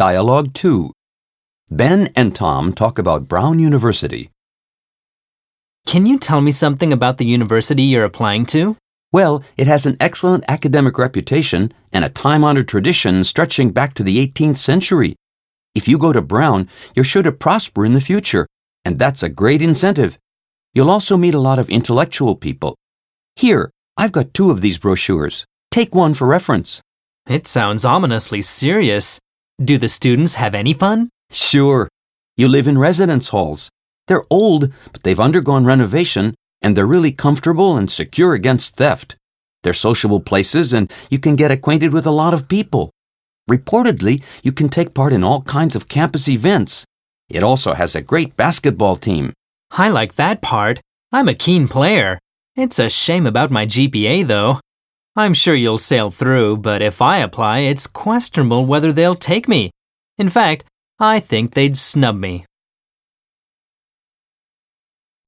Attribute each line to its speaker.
Speaker 1: Dialogue 2. Ben and Tom talk about Brown University.
Speaker 2: Can you tell me something about the university you're applying to?
Speaker 1: Well, it has an excellent academic reputation and a time honored tradition stretching back to the 18th century. If you go to Brown, you're sure to prosper in the future, and that's a great incentive. You'll also meet a lot of intellectual people. Here, I've got two of these brochures. Take one for reference.
Speaker 2: It sounds ominously serious. Do the students have any fun?
Speaker 1: Sure. You live in residence halls. They're old, but they've undergone renovation, and they're really comfortable and secure against theft. They're sociable places, and you can get acquainted with a lot of people. Reportedly, you can take part in all kinds of campus events. It also has a great basketball team.
Speaker 2: I like that part. I'm a keen player. It's a shame about my GPA, though. I'm sure you'll sail through, but if I apply, it's questionable whether they'll take me. In fact, I think they'd snub me.